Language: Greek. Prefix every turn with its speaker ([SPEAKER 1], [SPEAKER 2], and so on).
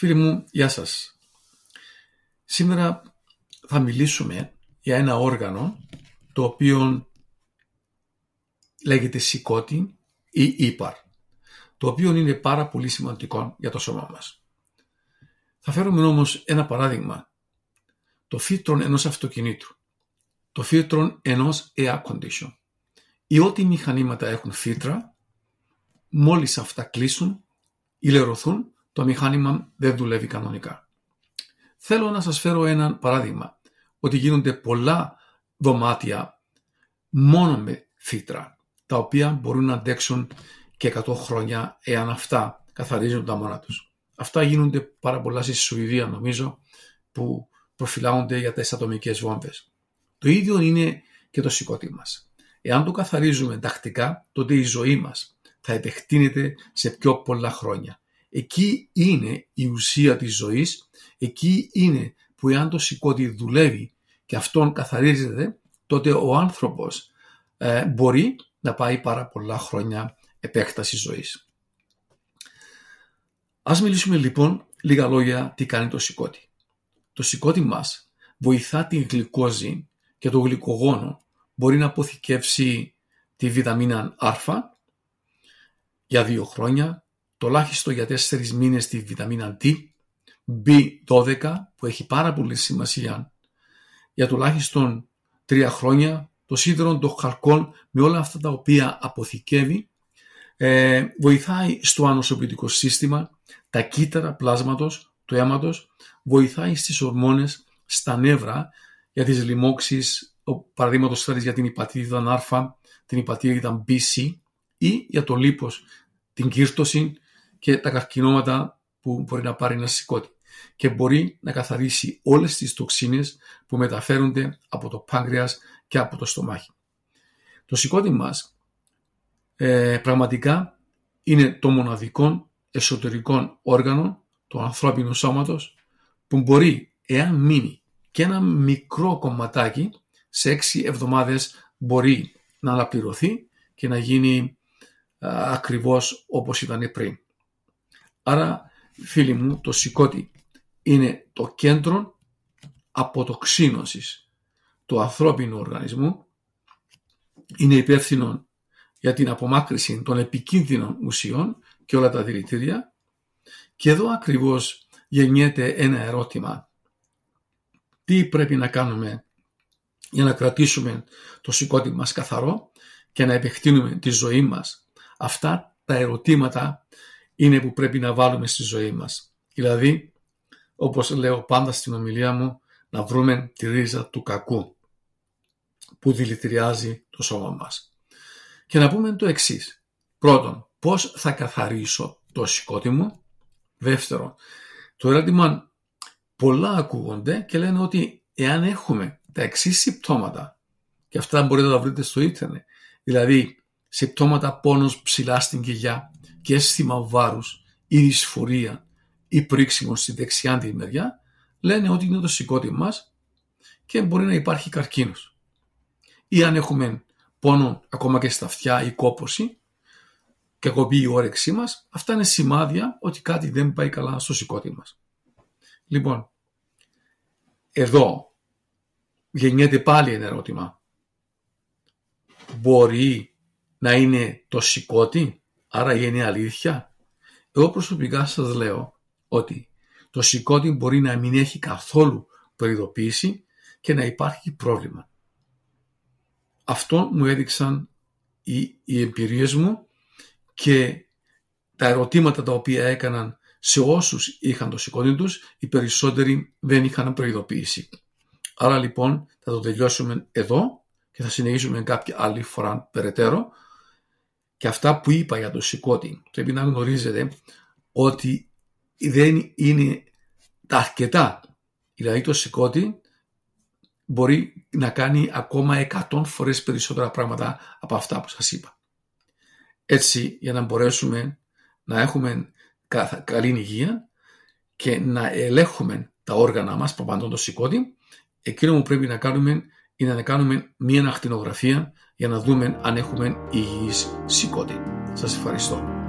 [SPEAKER 1] Φίλοι μου, γεια σας. Σήμερα θα μιλήσουμε για ένα όργανο το οποίο λέγεται σηκώτη ή ύπαρ, το οποίο είναι πάρα πολύ σημαντικό για το σώμα μας. Θα φέρουμε όμως ένα παράδειγμα, το φίλτρο ενός αυτοκινήτου, το φίλτρο ενός air condition. Ή ό,τι μηχανήματα έχουν φίλτρα, μόλις αυτά κλείσουν ή λερωθούν, το μηχάνημα δεν δουλεύει κανονικά. Θέλω να σας φέρω ένα παράδειγμα, ότι γίνονται πολλά δωμάτια μόνο με φίλτρα, τα οποία μπορούν να αντέξουν και 100 χρόνια εάν αυτά καθαρίζουν τα μόνα τους. Αυτά γίνονται πάρα πολλά στη Σουηδία νομίζω, που προφυλάγονται για τις ατομικές βόμβες. Το ίδιο είναι και το σηκώτη μας. Εάν το καθαρίζουμε τακτικά, τότε η ζωή μας θα επεκτείνεται σε πιο πολλά χρόνια. Εκεί είναι η ουσία της ζωής, εκεί είναι που εάν το σηκώτη δουλεύει και αυτόν καθαρίζεται, τότε ο άνθρωπος ε, μπορεί να πάει πάρα πολλά χρόνια επέκταση ζωής. Ας μιλήσουμε λοιπόν λίγα λόγια τι κάνει το σηκώτη. Το σηκώτη μας βοηθά την γλυκόζη και το γλυκογόνο μπορεί να αποθηκεύσει τη βιταμίνα Α για δύο χρόνια, τουλάχιστον για τέσσερις μήνες τη βιταμίνα D, B12 που έχει πάρα πολύ σημασία για τουλάχιστον τρία χρόνια, το σίδερο των χαλκών με όλα αυτά τα οποία αποθηκεύει ε, βοηθάει στο ανοσοποιητικό σύστημα, τα κύτταρα πλάσματος του αίματος, βοηθάει στις ορμόνες, στα νεύρα για τις λοιμώξεις, παραδείγματος χάρη για την υπατήτητα Α, την υπατήτητα BC ή για το λίπος, την κύρτωση και τα καρκινώματα που μπορεί να πάρει ένας σηκώτη και μπορεί να καθαρίσει όλες τις τοξίνες που μεταφέρονται από το πάγκρεας και από το στομάχι. Το σηκώτη μας ε, πραγματικά είναι το μοναδικό εσωτερικό όργανο του ανθρώπινου σώματος που μπορεί, εάν μείνει και ένα μικρό κομματάκι, σε έξι εβδομάδες μπορεί να αναπληρωθεί και να γίνει α, ακριβώς όπως ήταν πριν. Άρα, φίλοι μου, το σηκώτη είναι το κέντρο αποτοξίνωσης του ανθρώπινου οργανισμού, είναι υπεύθυνο για την απομάκρυση των επικίνδυνων ουσιών και όλα τα δηλητήρια και εδώ ακριβώς γεννιέται ένα ερώτημα. Τι πρέπει να κάνουμε για να κρατήσουμε το σηκώτη μας καθαρό και να επεκτείνουμε τη ζωή μας; Αυτά τα ερωτήματα είναι που πρέπει να βάλουμε στη ζωή μας. Δηλαδή, όπως λέω πάντα στην ομιλία μου, να βρούμε τη ρίζα του κακού που δηλητηριάζει το σώμα μας. Και να πούμε το εξής. Πρώτον, πώς θα καθαρίσω το σηκώτη μου; Δεύτερον, το ερώτημα πολλά ακούγονται και λένε ότι εάν έχουμε τα εξής συμπτώματα, και αυτά μπορείτε να τα βρείτε στο ίντερνετ, δηλαδή συμπτώματα πόνος ψηλά στην κοιλιά και αίσθημα βάρους ή δυσφορία ή πρίξιμο στη δεξιά τη μεριά, λένε ότι είναι το σηκώτη μας και μπορεί να υπάρχει καρκίνος. Ή αν έχουμε πόνο ακόμα και στα αυτιά ή κόπωση και κοπεί η όρεξή μας, αυτά είναι σημάδια ότι κάτι δεν πάει καλά στο σηκώτη μας. Λοιπόν, εδώ γεννιέται πάλι ένα ερώτημα. Μπορεί να είναι το σηκώτη, άρα είναι αλήθεια. Εγώ προσωπικά σας λέω ότι το σηκώτη μπορεί να μην έχει καθόλου προειδοποίηση και να υπάρχει πρόβλημα. Αυτό μου έδειξαν οι, οι εμπειρίες μου και τα ερωτήματα τα οποία έκαναν σε όσους είχαν το σηκώτη τους, οι περισσότεροι δεν είχαν προειδοποίηση. Άρα λοιπόν θα το τελειώσουμε εδώ και θα συνεχίσουμε κάποια άλλη φορά περαιτέρω. Και αυτά που είπα για το σηκώτη πρέπει να γνωρίζετε ότι δεν είναι τα αρκετά. Δηλαδή το σηκώτη μπορεί να κάνει ακόμα 100 φορές περισσότερα πράγματα από αυτά που σας είπα. Έτσι για να μπορέσουμε να έχουμε καλή υγεία και να ελέγχουμε τα όργανα μας που απαντούν το σηκώτη, εκείνο που πρέπει να κάνουμε είναι να κάνουμε μία ακτινογραφία για να δούμε αν έχουμε υγιής σηκώτη. Σας ευχαριστώ.